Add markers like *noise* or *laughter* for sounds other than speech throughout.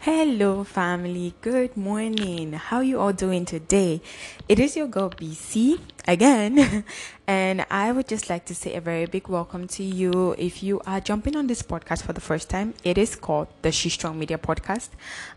Hello, family. Good morning. How you all doing today? It is your girl BC again, *laughs* and I would just like to say a very big welcome to you. If you are jumping on this podcast for the first time, it is called the She Strong Media Podcast,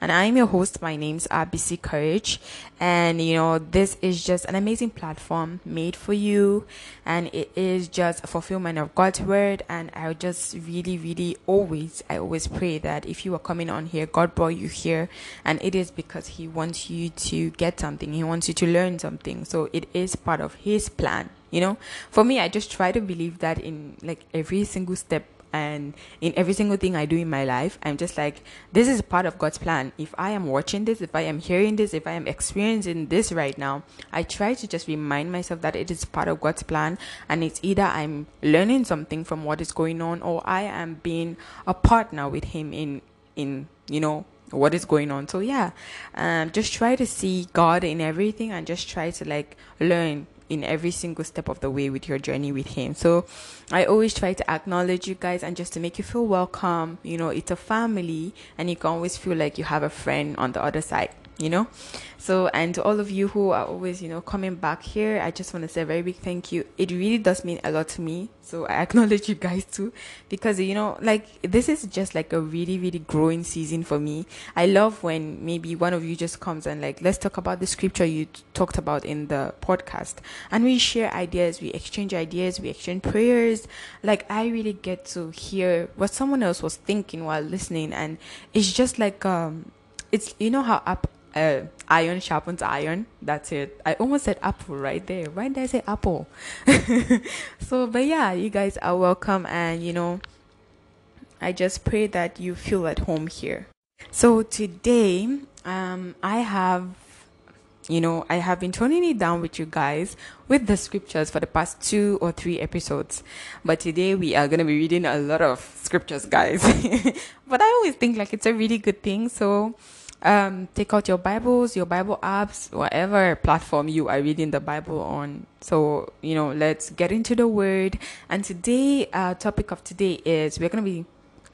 and I'm your host. My name's RBC Courage, and you know this is just an amazing platform made for you, and it is just a fulfillment of God's word. And I just really, really always, I always pray that if you are coming on here, God brought you here, and it is because He wants you to get something. He wants you to learn something. So it is part of His plan. You know, for me, I just try to believe that in like every single step and in every single thing I do in my life, I'm just like, this is part of God's plan. If I am watching this, if I am hearing this, if I am experiencing this right now, I try to just remind myself that it is part of God's plan. And it's either I'm learning something from what is going on or I am being a partner with Him in, in, you know, what is going on. So yeah, um, just try to see God in everything and just try to like learn in every single step of the way with your journey with him. So I always try to acknowledge you guys and just to make you feel welcome. You know, it's a family and you can always feel like you have a friend on the other side you know? So and to all of you who are always you know coming back here i just want to say a very big thank you. It really does mean a lot to me so i acknowledge you guys too. Because you know like this is just like a really really growing season for me. I love when maybe one of you just comes and like let's talk about the scripture you t- talked about in the podcast. And we share ideas we exchange ideas we exchange prayers. Like i really get to hear what someone else was thinking while listening. And it's just like um it's you know how up uh, iron sharpens iron. That's it. I almost said apple right there. Why did I say apple? *laughs* so, but yeah, you guys are welcome, and you know, I just pray that you feel at home here. So today, um, I have, you know, I have been toning it down with you guys with the scriptures for the past two or three episodes. But today we are going to be reading a lot of scriptures, guys. *laughs* but I always think like it's a really good thing. So, um, take out your Bibles, your Bible apps, whatever platform you are reading the Bible on. So, you know, let's get into the word. And today, uh, topic of today is we're going to be,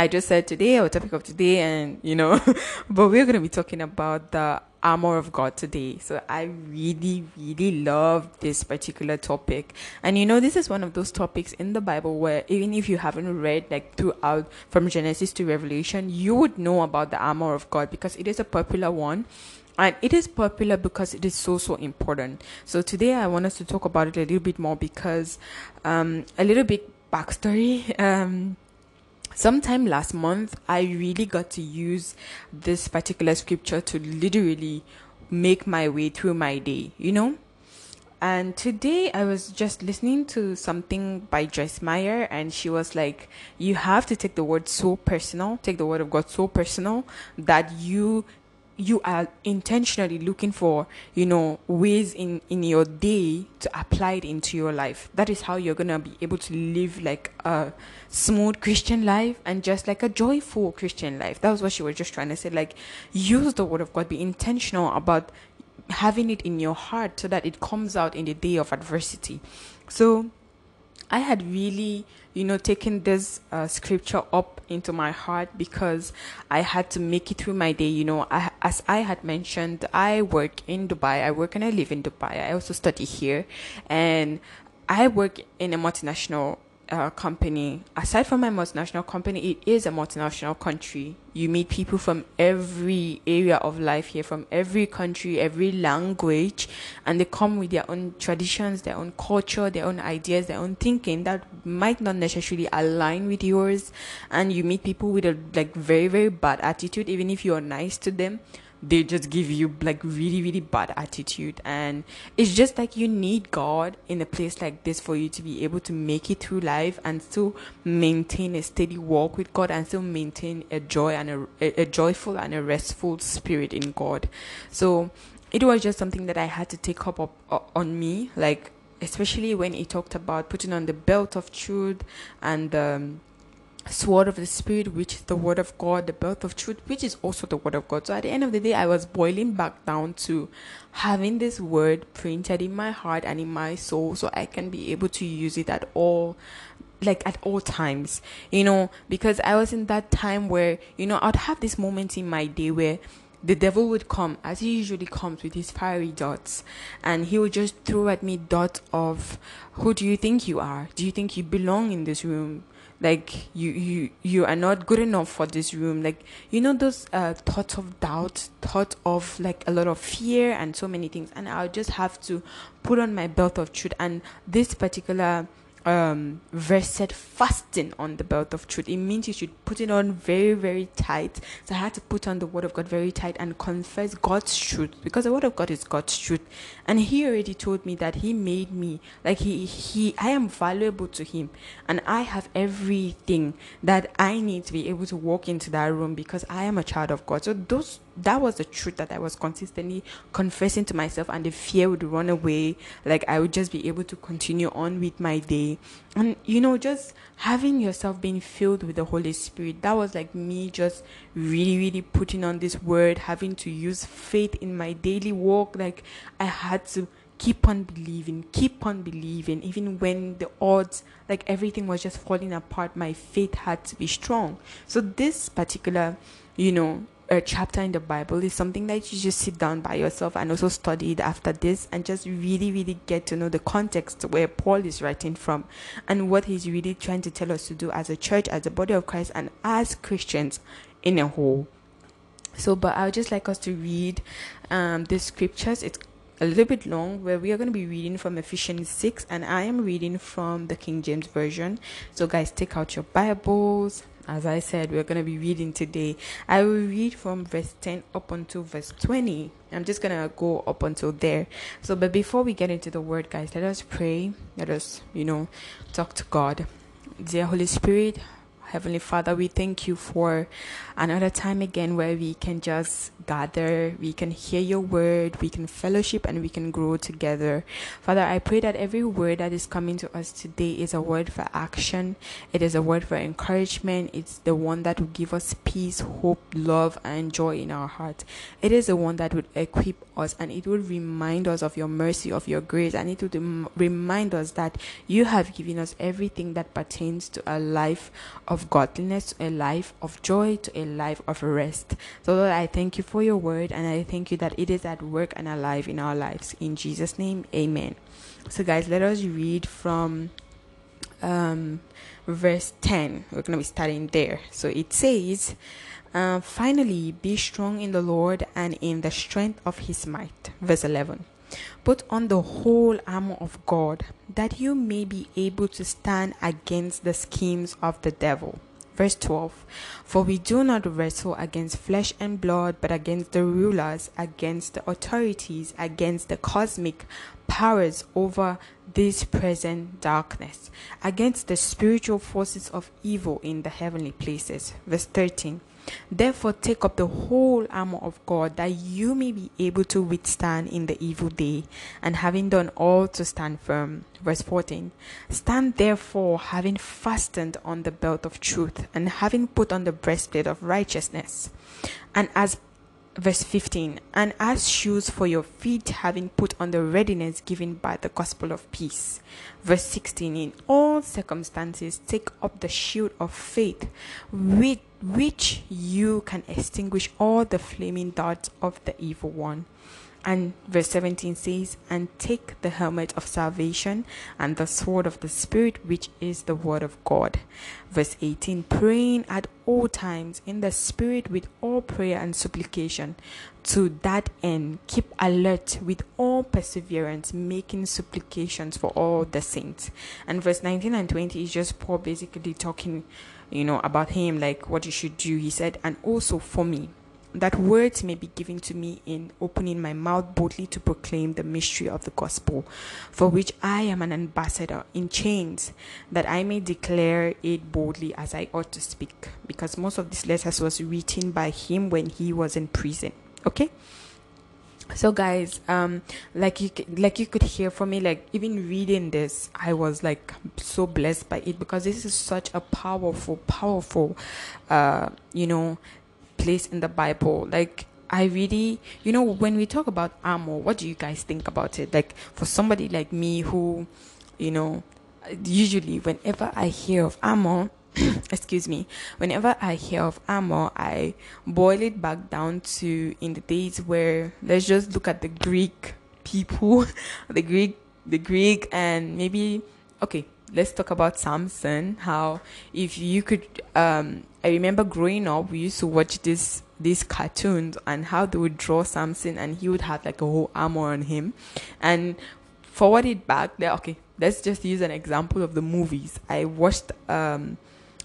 I just said today, our topic of today, and, you know, *laughs* but we're going to be talking about the armor of God today. So I really, really love this particular topic. And you know, this is one of those topics in the Bible where even if you haven't read like throughout from Genesis to Revelation, you would know about the armor of God because it is a popular one. And it is popular because it is so, so important. So today I want us to talk about it a little bit more because um, a little bit backstory. *laughs* Um, sometime last month i really got to use this particular scripture to literally make my way through my day you know? And today i was just listening to something by joyce meyer and she was like you have to take the word so personal take the word of god so personal that you you are intentionally looking for you know ways in in your day to apply it into your life. That is how you're gonna be able to live like a smooth christian life and just like a joyful christian life. That was what she was just trying to say. Like use the word of god. Be intentional about having it in your heart so that it comes out in the day of adversity. So I had really, you know, taking this uh, scripture up into my heart because I had to make it through my day. You know, I, as I had mentioned, I work in Dubai. I work and I live in Dubai. I also study here, and I work in a multinational uh, company, aside from my multinational company, it is a multinational country. You meet people from every area of life here, from every country, every language, and they come with their own traditions, their own culture, their own ideas, their own thinking that might not necessarily align with yours. And you meet people with a like very, very bad attitude, even if you're nice to them they just give you like really really bad attitude. And it's just like you need god in a place like this for you to be able to make it through life and still maintain a steady walk with god and still maintain a joy and a, a joyful and a restful spirit in god. So it was just something that i had to take up, up on me like especially when he talked about putting on the belt of truth and um, sword of the spirit which is the word of god the belt of truth which is also the word of god. So at the end of the day i was boiling back down to having this word printed in my heart and in my soul so i can be able to use it at all like at all times. You know because i was in that time where you know i'd have this moment in my day where the devil would come as he usually comes with his fiery dots and he would just throw at me dots of who do you think you are? Do you think you belong in this room like you you you are not good enough for this room. Like you know those uh, thoughts of doubt thought of like a lot of fear and so many things. And i'll just have to put on my belt of truth. And this particular um, verse said fasting on the belt of truth. It means you should put it on very, very tight. So I had to put on the word of God very tight and confess God's truth because the word of God is God's truth. And he already told me that he made me like he he I am valuable to him and I have everything that I need to be able to walk into that room because I am a child of God. So those that was the truth that I was consistently confessing to myself, and the fear would run away. Like I would just be able to continue on with my day. And you know, just having yourself being filled with the Holy Spirit, that was like me just really, really putting on this word, having to use faith in my daily walk. Like I had to keep on believing, keep on believing, even when the odds, like everything was just falling apart, my faith had to be strong. So, this particular, you know, a chapter in the Bible is something that you just sit down by yourself and also study it after this and just really, really get to know the context where Paul is writing from and what he's really trying to tell us to do as a church, as a body of Christ, and as Christians in a whole. So, but I would just like us to read um, the scriptures. It's a little bit long where we are going to be reading from Ephesians 6 and I am reading from the King James Version. So, guys, take out your Bibles, as I said, we're going to be reading today. I will read from verse 10 up until verse 20. I'm just going to go up until there. So, but before we get into the word, guys, let us pray. Let us, you know, talk to God. Dear Holy Spirit, Heavenly Father, we thank you for another time again where we can just gather, we can hear your word, we can fellowship, and we can grow together. Father, I pray that every word that is coming to us today is a word for action, it is a word for encouragement, it's the one that will give us peace, hope, love, and joy in our heart. It is the one that would equip us and it will remind us of your mercy, of your grace, and it will remind us that you have given us everything that pertains to a life of of godliness, to a life of joy, to a life of rest. So, Lord, I thank you for your word and I thank you that it is at work and alive in our lives. In Jesus' name, amen. So, guys, let us read from um, verse 10. We're going to be starting there. So, it says, uh, Finally, be strong in the Lord and in the strength of his might. Verse 11. Put on the whole armor of God, that you may be able to stand against the schemes of the devil. Verse 12 For we do not wrestle against flesh and blood, but against the rulers, against the authorities, against the cosmic powers over this present darkness, against the spiritual forces of evil in the heavenly places. Verse 13 Therefore, take up the whole armor of God that you may be able to withstand in the evil day, and having done all to stand firm. Verse 14 Stand therefore, having fastened on the belt of truth, and having put on the breastplate of righteousness, and as verse 15 and as shoes for your feet having put on the readiness given by the gospel of peace verse 16 in all circumstances take up the shield of faith with which you can extinguish all the flaming darts of the evil one and verse 17 says, And take the helmet of salvation and the sword of the Spirit, which is the word of God. Verse 18, praying at all times in the Spirit with all prayer and supplication. To that end, keep alert with all perseverance, making supplications for all the saints. And verse 19 and 20 is just Paul basically talking, you know, about him, like what you should do. He said, And also for me that words may be given to me in opening my mouth boldly to proclaim the mystery of the gospel, for which I am an ambassador in chains, that I may declare it boldly as I ought to speak, because most of these letters was written by him when he was in prison. Okay? So guys um like you like you could hear from me like even reading this i was like so blessed by it because this is such a powerful powerful uh you know place in the bible. Like i really you know when we talk about armor what do you guys think about it? Like for somebody like me who you know usually whenever i hear of armor *clears throat* excuse me, whenever I hear of armor, I boil it back down to in the days where let's just look at the Greek people, *laughs* the Greek, the Greek, and maybe okay, let's talk about Samson. How if you could, um, I remember growing up, we used to watch this these cartoons and how they would draw Samson, and he would have like a whole armor on him, and forward it back there. Okay, let's just use an example of the movies. I watched um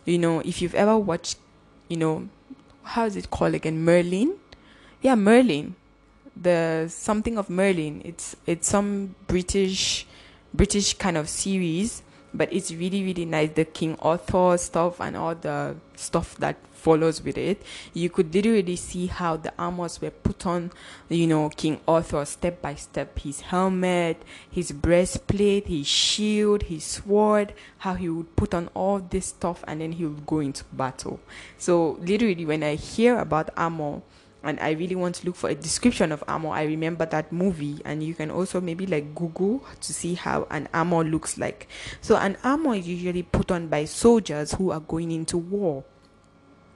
you know, if you've ever watched, you know, how is it called again? Merlin? Yeah, Merlin. The something of Merlin. It's it's some British British kind of series but it's really really nice the king arthur stuff and all the stuff that follows with it. You could literally see how the armors were put on you know king arthur step by step. His helmet his breastplate his shield his sword how he would put on all this stuff and then he would go into battle. So literally when i hear about armor and I really want to look for a description of armor, I remember that movie, and you can also maybe like Google to see how an armor looks like. So, an armor is usually put on by soldiers who are going into war.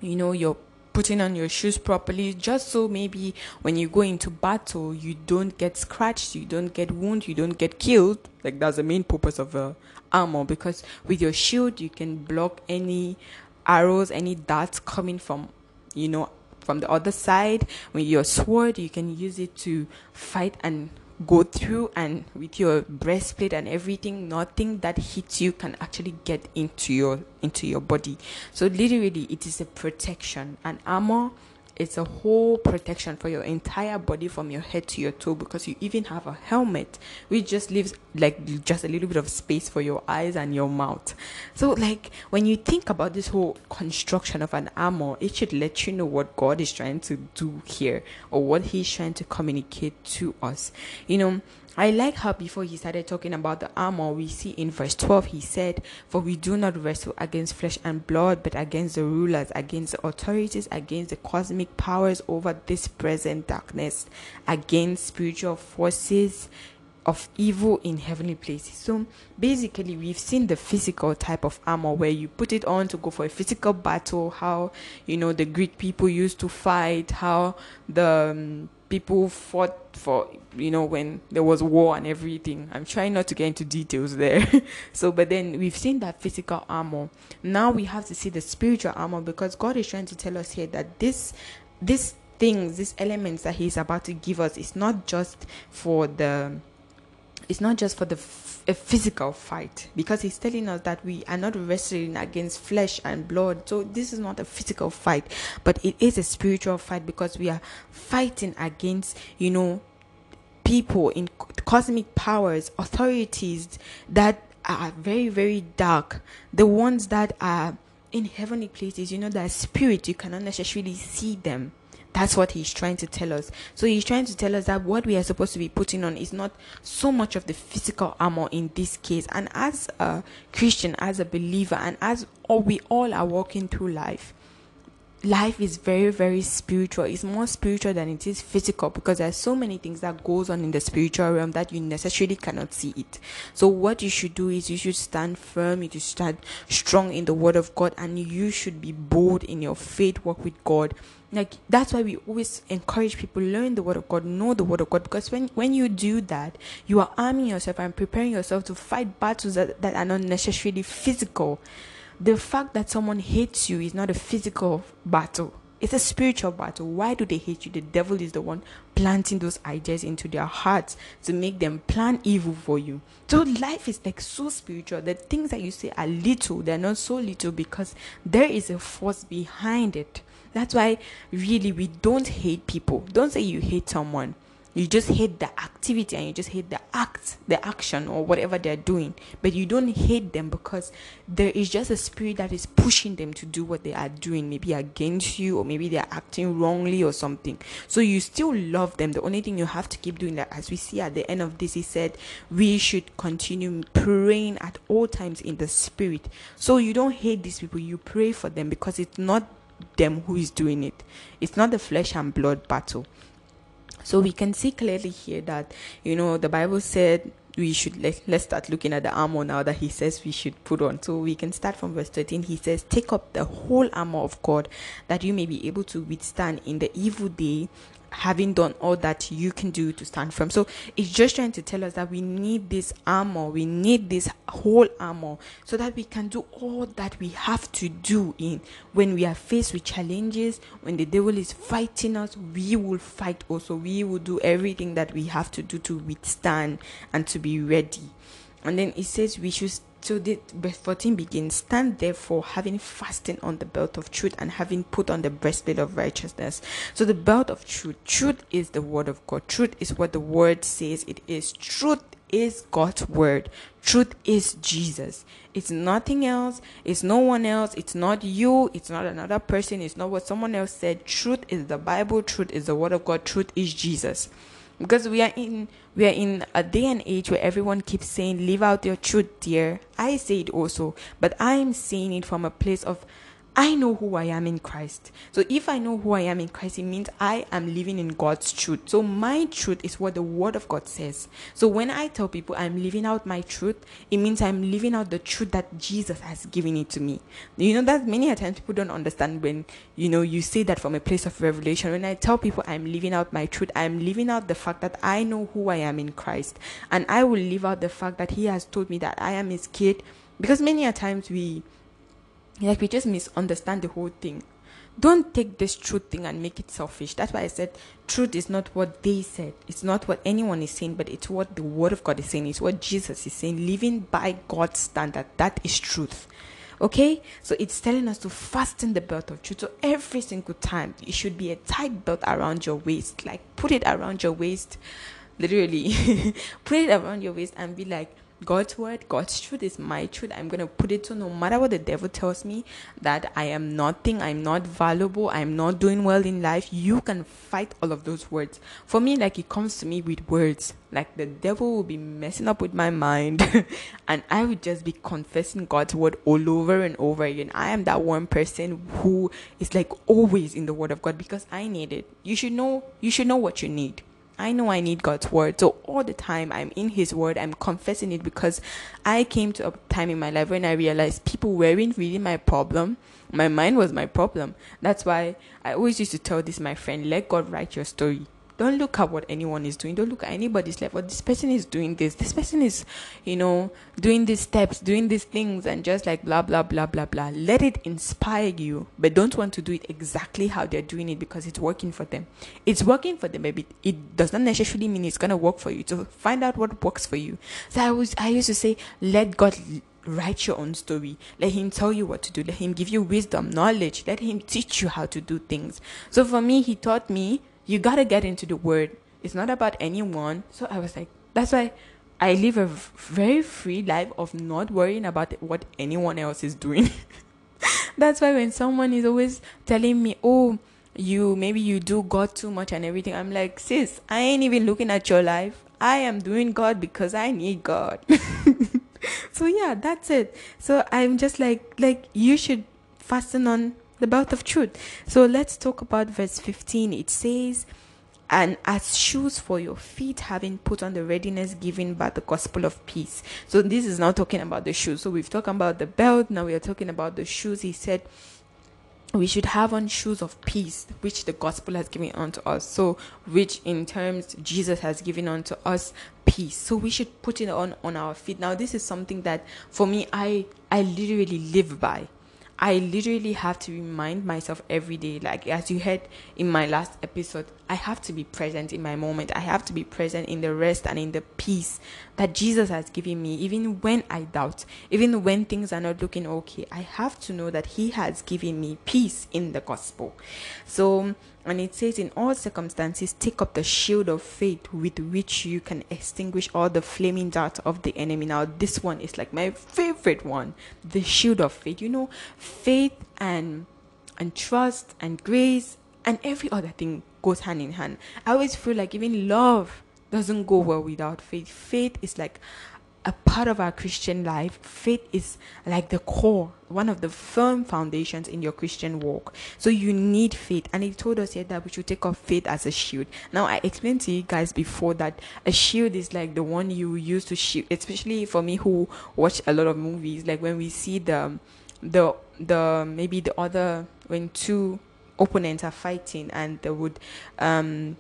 You know, you're putting on your shoes properly just so maybe when you go into battle you don't get scratched you don't get wounded you don't get killed like that's the main purpose of uh, a armor because with your shield you can block any arrows any darts coming from you know from the other side. With your sword, you can use it to fight and go through and with your breastplate and everything nothing that hits you can actually get into your into your body so literally it is a protection and armor it's a whole protection for your entire body from your head to your toe because you even have a helmet which just leaves like just a little bit of space for your eyes and your mouth. So like when you think about this whole construction of an armor, it should let you know what God is trying to do here or what he's trying to communicate to us. You know, I like how before he started talking about the armor, we see in verse 12, he said, For we do not wrestle against flesh and blood, but against the rulers, against the authorities, against the cosmic powers over this present darkness, against spiritual forces of evil in heavenly places. So basically, we've seen the physical type of armor where you put it on to go for a physical battle, how you know the Greek people used to fight, how the um, people fought for you know when there was war and everything. I'm trying not to get into details there. *laughs* So but then we've seen that physical armor. Now we have to see the spiritual armor because god is trying to tell us here that this this things these elements that he's about to give us is not just for the it's not just for the f- a physical fight because he's telling us that we are not wrestling against flesh and blood. So this is not a physical fight but it is a spiritual fight because we are fighting against you know people in cosmic powers authorities that are very very dark. The ones that are in heavenly places you know that spirit you cannot necessarily see them that's what he's trying to tell us. So he's trying to tell us that what we are supposed to be putting on is not so much of the physical armor in this case. And as a Christian, as a believer, and as all we all are walking through life, life is very very spiritual it's more spiritual than it is physical because there's so many things that goes on in the spiritual realm that you necessarily cannot see it so what you should do is you should stand firm you should stand strong in the word of god and you should be bold in your faith walk with god like that's why we always encourage people learn the word of god know the word of god. Because when when you do that you are arming yourself and preparing yourself to fight battles that, that are not necessarily physical. The fact that someone hates you is not a physical battle. It's a spiritual battle. Why do they hate you? The devil is the one planting those ideas into their hearts to make them plan evil for you. So life is like so spiritual. The things that you say are little. They're not so little because there is a force behind it that's why really we don't hate people don't say you hate someone You just hate the activity and you just hate the act, the action, or whatever they're doing. But you don't hate them because there is just a spirit that is pushing them to do what they are doing, maybe against you, or maybe they're acting wrongly or something. So you still love them. The only thing you have to keep doing that, as we see at the end of this, he said, we should continue praying at all times in the spirit. So you don't hate these people, you pray for them because it's not them who is doing it. It's not the flesh and blood battle. So we can see clearly here that, you know, the Bible said we should let, let's start looking at the armor now that he says we should put on. So we can start from verse 13. He says, Take up the whole armor of God that you may be able to withstand in the evil day having done all that you can do to stand firm. So it's just trying to tell us that we need this armor, we need this whole armor so that we can do all that we have to do in when we are faced with challenges, when the devil is fighting us, we will fight also. We will do everything that we have to do to withstand and to be ready. And then it says we should so the verse 14 begins stand therefore having fastened on the belt of truth and having put on the breastplate of righteousness. So the belt of truth truth is the word of god. Truth is what the word says it is. Truth is god's word. Truth is jesus. It's nothing else. It's no one else. It's not you. It's not another person. It's not what someone else said. Truth is the bible. Truth is the word of god. Truth is jesus because we are in we are in a day and age where everyone keeps saying live out your truth dear. I say it also but i'm saying it from a place of I know who I am in Christ. So if I know who I am in Christ, it means I am living in God's truth. So my truth is what the word of God says. So when I tell people I'm living out my truth, it means I'm living out the truth that Jesus has given it to me. You know that many times people don't understand when you know you say that from a place of revelation. When I tell people I'm living out my truth, I'm living out the fact that I know who I am in Christ. And I will live out the fact that He has told me that I am his kid. Because many a times we like we just misunderstand the whole thing. Don't take this truth thing and make it selfish. That's why i said truth is not what they said. It's not what anyone is saying but it's what the word of god is saying. It's what jesus is saying living by god's standard. That is truth. Okay? So it's telling us to fasten the belt of truth. So every single time it should be a tight belt around your waist. Like put it around your waist. Literally. *laughs* Put it around your waist and be like God's word, God's truth is my truth. I'm going to put it to no matter what the devil tells me that I am nothing, I'm not valuable, I'm not doing well in life. You can fight all of those words. For me, like it comes to me with words. Like the devil will be messing up with my mind *laughs* and I would just be confessing God's word all over and over again. I am that one person who is like always in the word of God because I need it. You should know, you should know what you need I know I need God's word. So all the time I'm in his word, I'm confessing it because I came to a time in my life when I realized people weren't really my problem. My mind was my problem. That's why I always used to tell this my friend, let God write your story. Don't look at what anyone is doing. Don't look at anybody's life. What this person is doing this. This person is, you know, doing these steps, doing these things, and just like blah blah blah blah blah. Let it inspire you, but don't want to do it exactly how they're doing it because it's working for them. It's working for them, maybe it does not necessarily mean it's gonna work for you. So find out what works for you. So I was I used to say, let God write your own story. Let him tell you what to do. Let him give you wisdom, knowledge. Let him teach you how to do things. So for me, he taught me you gotta get into the word. It's not about anyone. So I was like, that's why I live a very free life of not worrying about what anyone else is doing. *laughs* that's why when someone is always telling me, oh, you maybe you do God too much and everything, I'm like, sis, I ain't even looking at your life. I am doing God because I need God. *laughs* so yeah, that's it. So I'm just like, like you should fasten on the belt of truth. So let's talk about verse 15. It says, and as shoes for your feet, having put on the readiness given by the gospel of peace. So this is now talking about the shoes. So we've talked about the belt, now we are talking about the shoes. He said, we should have on shoes of peace, which the gospel has given unto us. So, which in terms Jesus has given unto us peace. So we should put it on on our feet. Now, this is something that for me, I I literally live by. I literally have to remind myself every day, like as you heard in my last episode, I have to be present in my moment. I have to be present in the rest and in the peace that Jesus has given me, even when I doubt, even when things are not looking okay. I have to know that He has given me peace in the gospel. So And it says, In all circumstances, take up the shield of faith with which you can extinguish all the flaming darts of the enemy. Now, this one is like my favorite one the shield of faith. You know, faith and and trust and grace and every other thing goes hand in hand. I always feel like even love doesn't go well without faith. Faith is like a part of our Christian life. Faith is like the core, one of the firm foundations in your Christian walk. So you need faith. And he told us here that we should take up faith as a shield. Now, I explained to you guys before that a shield is like the one you use to shield, especially for me who watch a lot of movies. Like when we see the, the, the, maybe the other, when two opponents are fighting and they would, um,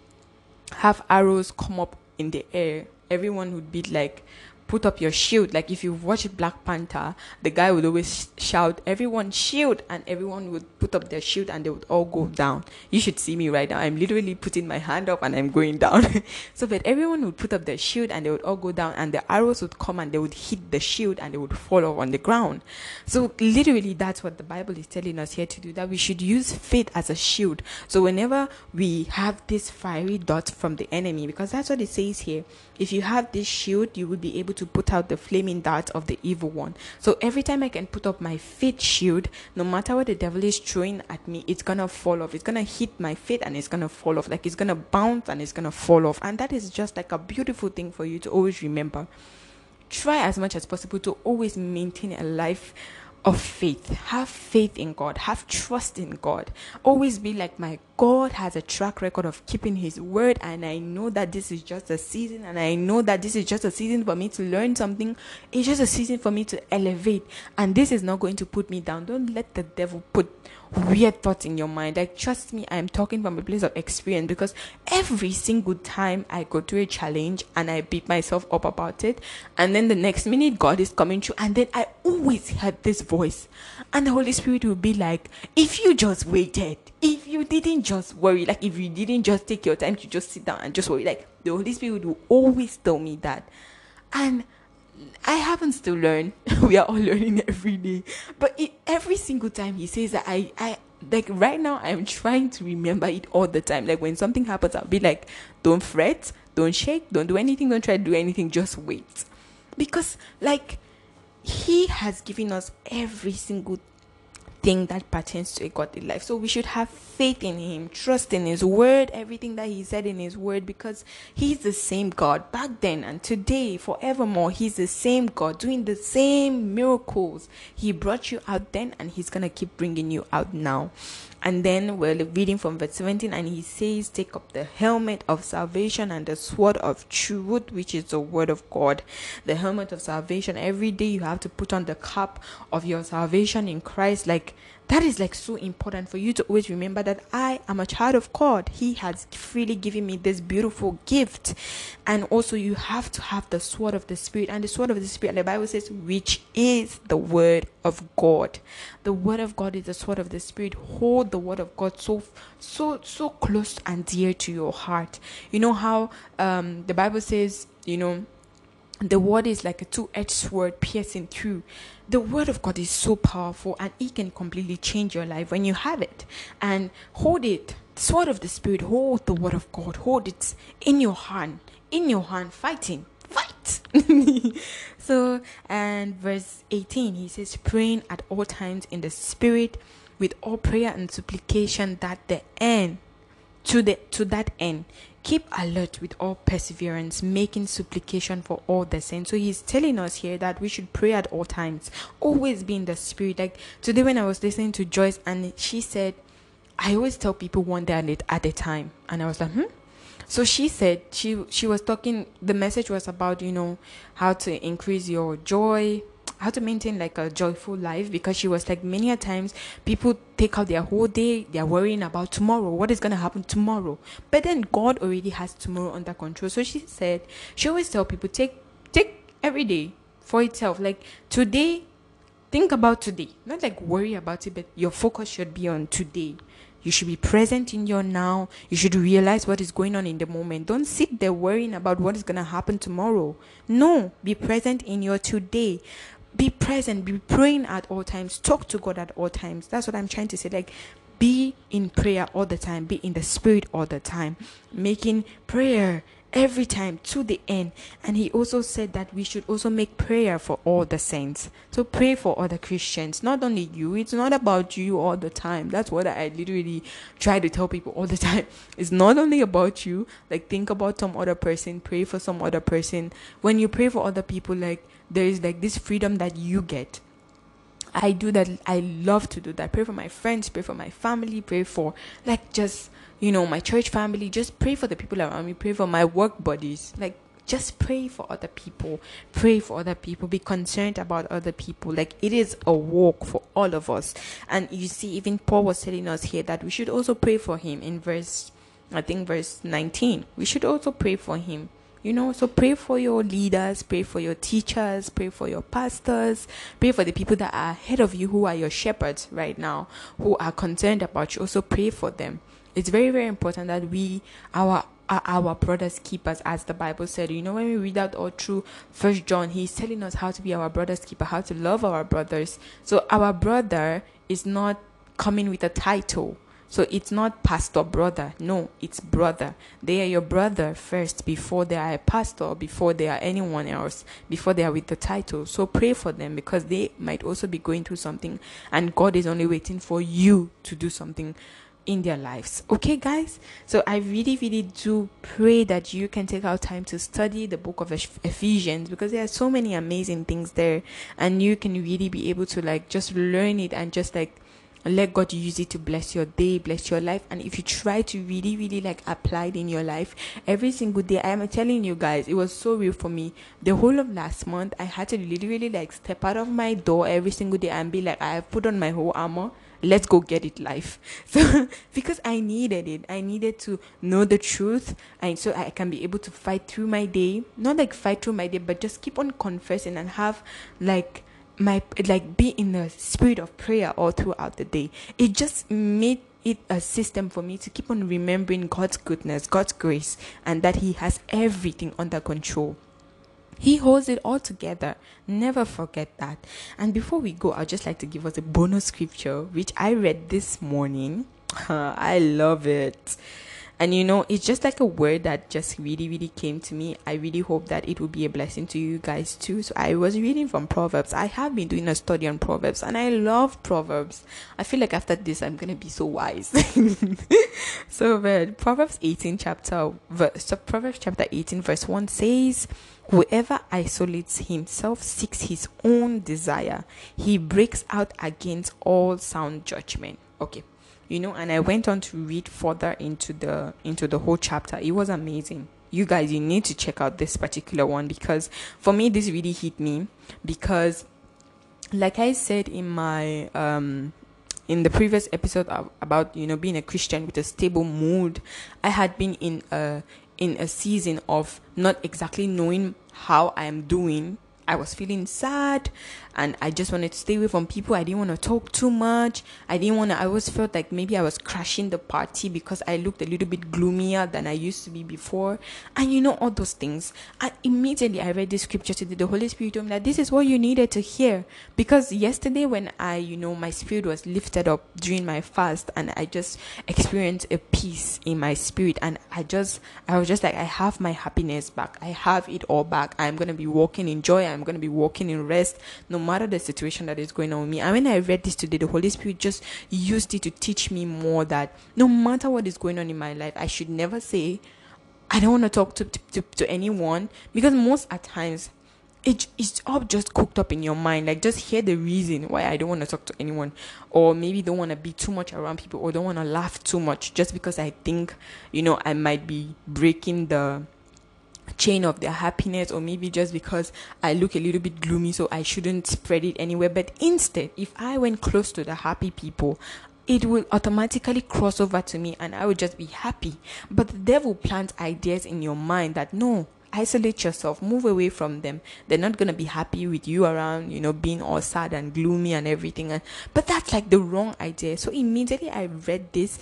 have arrows come up in the air everyone would be like put up your shield. Like if you watch Black Panther, the guy would always shout, "Everyone shield!" and everyone would put up their shield, and they would all go down. You should see me right now. I'm literally putting my hand up and I'm going down. *laughs* so, but everyone would put up their shield, and they would all go down, and the arrows would come and they would hit the shield, and they would fall off on the ground. So, literally, that's what the Bible is telling us here to do. That we should use faith as a shield. So, whenever we have this fiery dot from the enemy, because that's what it says here, if you have this shield, you will be able to put out the flaming dart of the evil one. So every time I can put up my faith shield, no matter what the devil is throwing at me, it's gonna fall off. It's gonna hit my faith and it's gonna fall off. Like it's gonna bounce and it's gonna fall off. And that is just like a beautiful thing for you to always remember. Try as much as possible to always maintain a life of faith. Have faith in God. Have trust in God. Always be like, my God has a track record of keeping His word, and I know that this is just a season, and I know that this is just a season for me to learn something. It's just a season for me to elevate, and this is not going to put me down. Don't let the devil put weird thoughts in your mind. Like, trust me, I am talking from a place of experience because every single time I go through a challenge and I beat myself up about it, and then the next minute God is coming through, and then I always had this voice, and the Holy Spirit will be like, If you just waited, if you didn't just worry, like if you didn't just take your time to just sit down and just worry, like the Holy Spirit will always tell me that. And I haven't still learned. *laughs* we are all learning every day. But it, every single time he says that, I, I, like right now, I'm trying to remember it all the time. Like when something happens, I'll be like, don't fret, don't shake, don't do anything, don't try to do anything, just wait. Because, like, he has given us every single thing that pertains to a godly life. So we should have faith in Him, trust in His word, everything that He said in His word, because He's the same God back then and today, forevermore. He's the same God doing the same miracles. He brought you out then, and He's gonna keep bringing you out now. And then we're reading from verse 17, and he says, Take up the helmet of salvation and the sword of truth, which is the word of God. The helmet of salvation. Every day you have to put on the cap of your salvation in Christ. Like that is like so important for you to always remember that I am a child of God. He has freely given me this beautiful gift. And also, you have to have the sword of the Spirit. And the sword of the Spirit, and the Bible says, which is the word of God. The word of God is the sword of the Spirit. Hold the word of God so, so, so close and dear to your heart. You know how um, the Bible says, you know, the word is like a two-edged sword piercing through. The word of god is so powerful and it can completely change your life when you have it. And hold it. Sword of the spirit hold the word of god. Hold it in your hand. In your hand fighting. Fight! *laughs* So and verse 18 he says praying at all times in the spirit with all prayer and supplication that the end to the to that end keep alert with all perseverance making supplication for all the saints. So he's telling us here that we should pray at all times always be in the spirit. Like today when i was listening to joyce and she said i always tell people one day at a time. And i was like hmm? So she said she she was talking the message was about you know how to increase your joy how to maintain like a joyful life because she was like many a times people take out their whole day they're worrying about tomorrow what is going to happen tomorrow but then god already has tomorrow under control so she said she always tell people take take every day for itself like today think about today not like worry about it but your focus should be on today you should be present in your now. You should realize what is going on in the moment. Don't sit there worrying about what is going to happen tomorrow. No, be present in your today be present, be praying at all times, talk to God at all times. That's what I'm trying to say. Like, be in prayer all the time, be in the spirit all the time, making prayer every time to the end. And he also said that we should also make prayer for all the saints. So pray for other Christians, not only you. It's not about you all the time. That's what I literally try to tell people all the time. *laughs* It's not only about you. Like think about some other person, pray for some other person. When you pray for other people, like there is like this freedom that you get. I do that. I love to do that. Pray for my friends, pray for my family, pray for like just you know, my church family, just pray for the people around me, pray for my work buddies. Like, just pray for other people. Pray for other people. Be concerned about other people. Like, it is a walk for all of us. And you see, even Paul was telling us here that we should also pray for him in verse, I think, verse 19. We should also pray for him. You know, so pray for your leaders, pray for your teachers, pray for your pastors, pray for the people that are ahead of you who are your shepherds right now, who are concerned about you. Also pray for them. It's very very important that we our our brothers keepers as the bible said. You know when we read out all through first john he's telling us how to be our brothers keeper how to love our brothers. So our brother is not coming with a title so it's not pastor brother no it's brother they are your brother first before they are a pastor before they are anyone else before they are with the title so pray for them because they might also be going through something and god is only waiting for you to do something in their lives. Okay, guys? So I really, really do pray that you can take out time to study the book of Ephesians because there are so many amazing things there, and you can really be able to like just learn it and just like let God use it to bless your day, bless your life. And if you try to really, really like apply it in your life every single day, I am telling you guys, it was so real for me. The whole of last month, I had to literally like step out of my door every single day and be like, I have put on my whole armor. Let's go get it life. *laughs* So because i needed it. I needed to know the truth. And so i can be able to fight through my day. Not like fight through my day but just keep on confessing and have like my like be in the spirit of prayer all throughout the day it just made it a system for me to keep on remembering god's goodness god's grace and that he has everything under control he holds it all together. Never forget that. And before we go, I'd just like to give us a bonus scripture, which I read this morning. *laughs* I love it. And you know, it's just like a word that just really, really came to me. I really hope that it will be a blessing to you guys too. So I was reading from Proverbs. I have been doing a study on Proverbs and I love Proverbs. I feel like after this I'm gonna be so wise. *laughs* so but Proverbs 18 chapter verse so Proverbs chapter 18 verse 1 says Whoever isolates himself seeks his own desire. He breaks out against all sound judgment. Okay. You know, and I went on to read further into the into the whole chapter. It was amazing. You guys, you need to check out this particular one because for me this really hit me because like I said in my um in the previous episode about you know being a Christian with a stable mood, I had been in a in a season of not exactly knowing how I am doing. I was feeling sad and I just wanted to stay away from people. I didn't want to talk too much. I didn't want to, I always felt like maybe I was crashing the party because I looked a little bit gloomier than I used to be before. And you know, all those things. And immediately I read this scripture today. The Holy Spirit told me that this is what you needed to hear. Because yesterday, when I, you know, my spirit was lifted up during my fast and I just experienced a peace in my spirit. And I just, I was just like, I have my happiness back. I have it all back. I'm going to be walking in joy. I'm going to be walking in rest. No matter the situation that is going on with me. And when I read this today, the Holy Spirit just used it to teach me more that no matter what is going on in my life, I should never say, I don't want to talk to, to, to anyone because most at times it, it's all just cooked up in your mind. Like, just hear the reason why I don't want to talk to anyone, or maybe don't want to be too much around people, or don't want to laugh too much, just because I think, you know, I might be breaking the chain of their happiness or maybe just because I look a little bit gloomy so I shouldn't spread it anywhere. But instead if I went close to the happy people it will automatically cross over to me and I will just be happy. But the devil plants ideas in your mind that no isolate yourself move away from them. They're not going to be happy with you around you know being all sad and gloomy and everything. And but that's like the wrong idea. So immediately i read this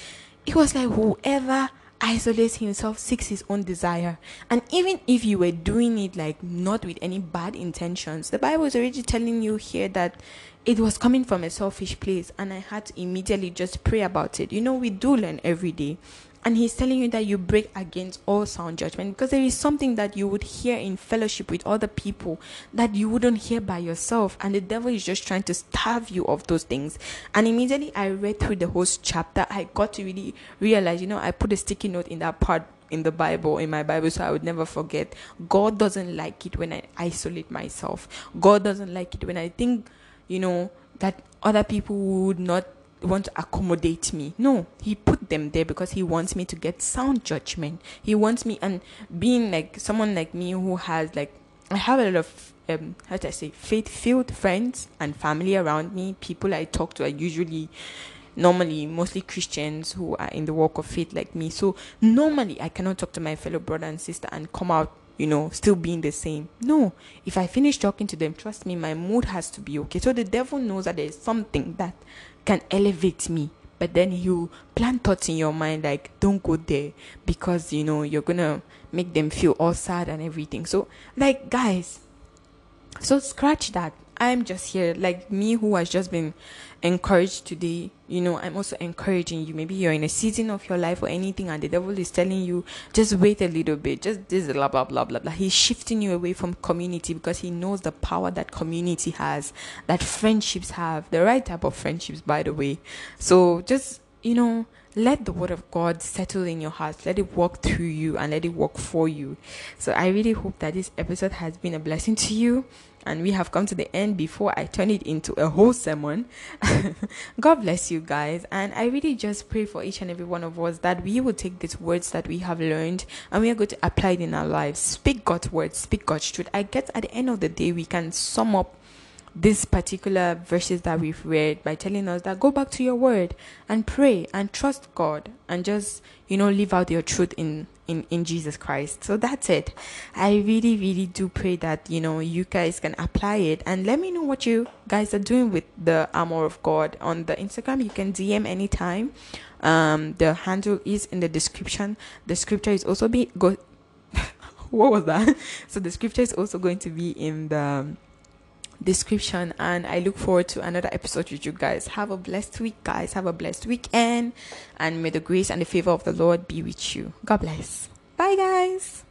it was like whoever isolates himself, seeks his own desire. And even if you were doing it like not with any bad intentions, the Bible is already telling you here that it was coming from a selfish place and I had to immediately just pray about it. You know, we do learn every day. And he's telling you that you break against all sound judgment because there is something that you would hear in fellowship with other people that you wouldn't hear by yourself. And the devil is just trying to starve you of those things. And immediately I read through the whole chapter, I got to really realize, you know, I put a sticky note in that part in the Bible, in my Bible, so I would never forget. God doesn't like it when I isolate myself. God doesn't like it when I think, you know, that other people would not want to accommodate me. No, he put them there because he wants me to get sound judgment. He wants me, and being like someone like me who has like, I have a lot of, um, how do I say, faith filled friends and family around me. People I talk to are usually, normally, mostly Christians who are in the walk of faith like me. So normally, I cannot talk to my fellow brother and sister and come out you know, still being the same. No, if I finish talking to them, trust me, my mood has to be okay. So the devil knows that there's something that can elevate me but then you plant thoughts in your mind like don't go there because you know you're gonna make them feel all sad and everything so like guys so scratch that I'm just here, like me who has just been encouraged today. You know, I'm also encouraging you. Maybe you're in a season of your life or anything, and the devil is telling you, just wait a little bit, just this, blah, blah, blah, blah, blah. He's shifting you away from community because he knows the power that community has, that friendships have, the right type of friendships, by the way. So just, you know, let the word of God settle in your heart. Let it walk through you and let it work for you. So I really hope that this episode has been a blessing to you. And we have come to the end before I turn it into a whole sermon. *laughs* God bless you guys. And I really just pray for each and every one of us that we will take these words that we have learned and we are going to apply it in our lives. Speak God's words, speak God's truth. I guess at the end of the day, we can sum up this particular verses that we've read by telling us that go back to your word and pray and trust God and just you know live out your truth in in in Jesus Christ. So that's it. I really really do pray that you know you guys can apply it and let me know what you guys are doing with the armor of God on the Instagram. You can DM anytime. Um, the handle is in the description. The scripture is also be go. *laughs* what was that? *laughs* So the scripture is also going to be in the description and i look forward to another episode with you guys. Have a blessed week guys. Have a blessed weekend and may the grace and the favor of the lord be with you. God bless. Bye guys.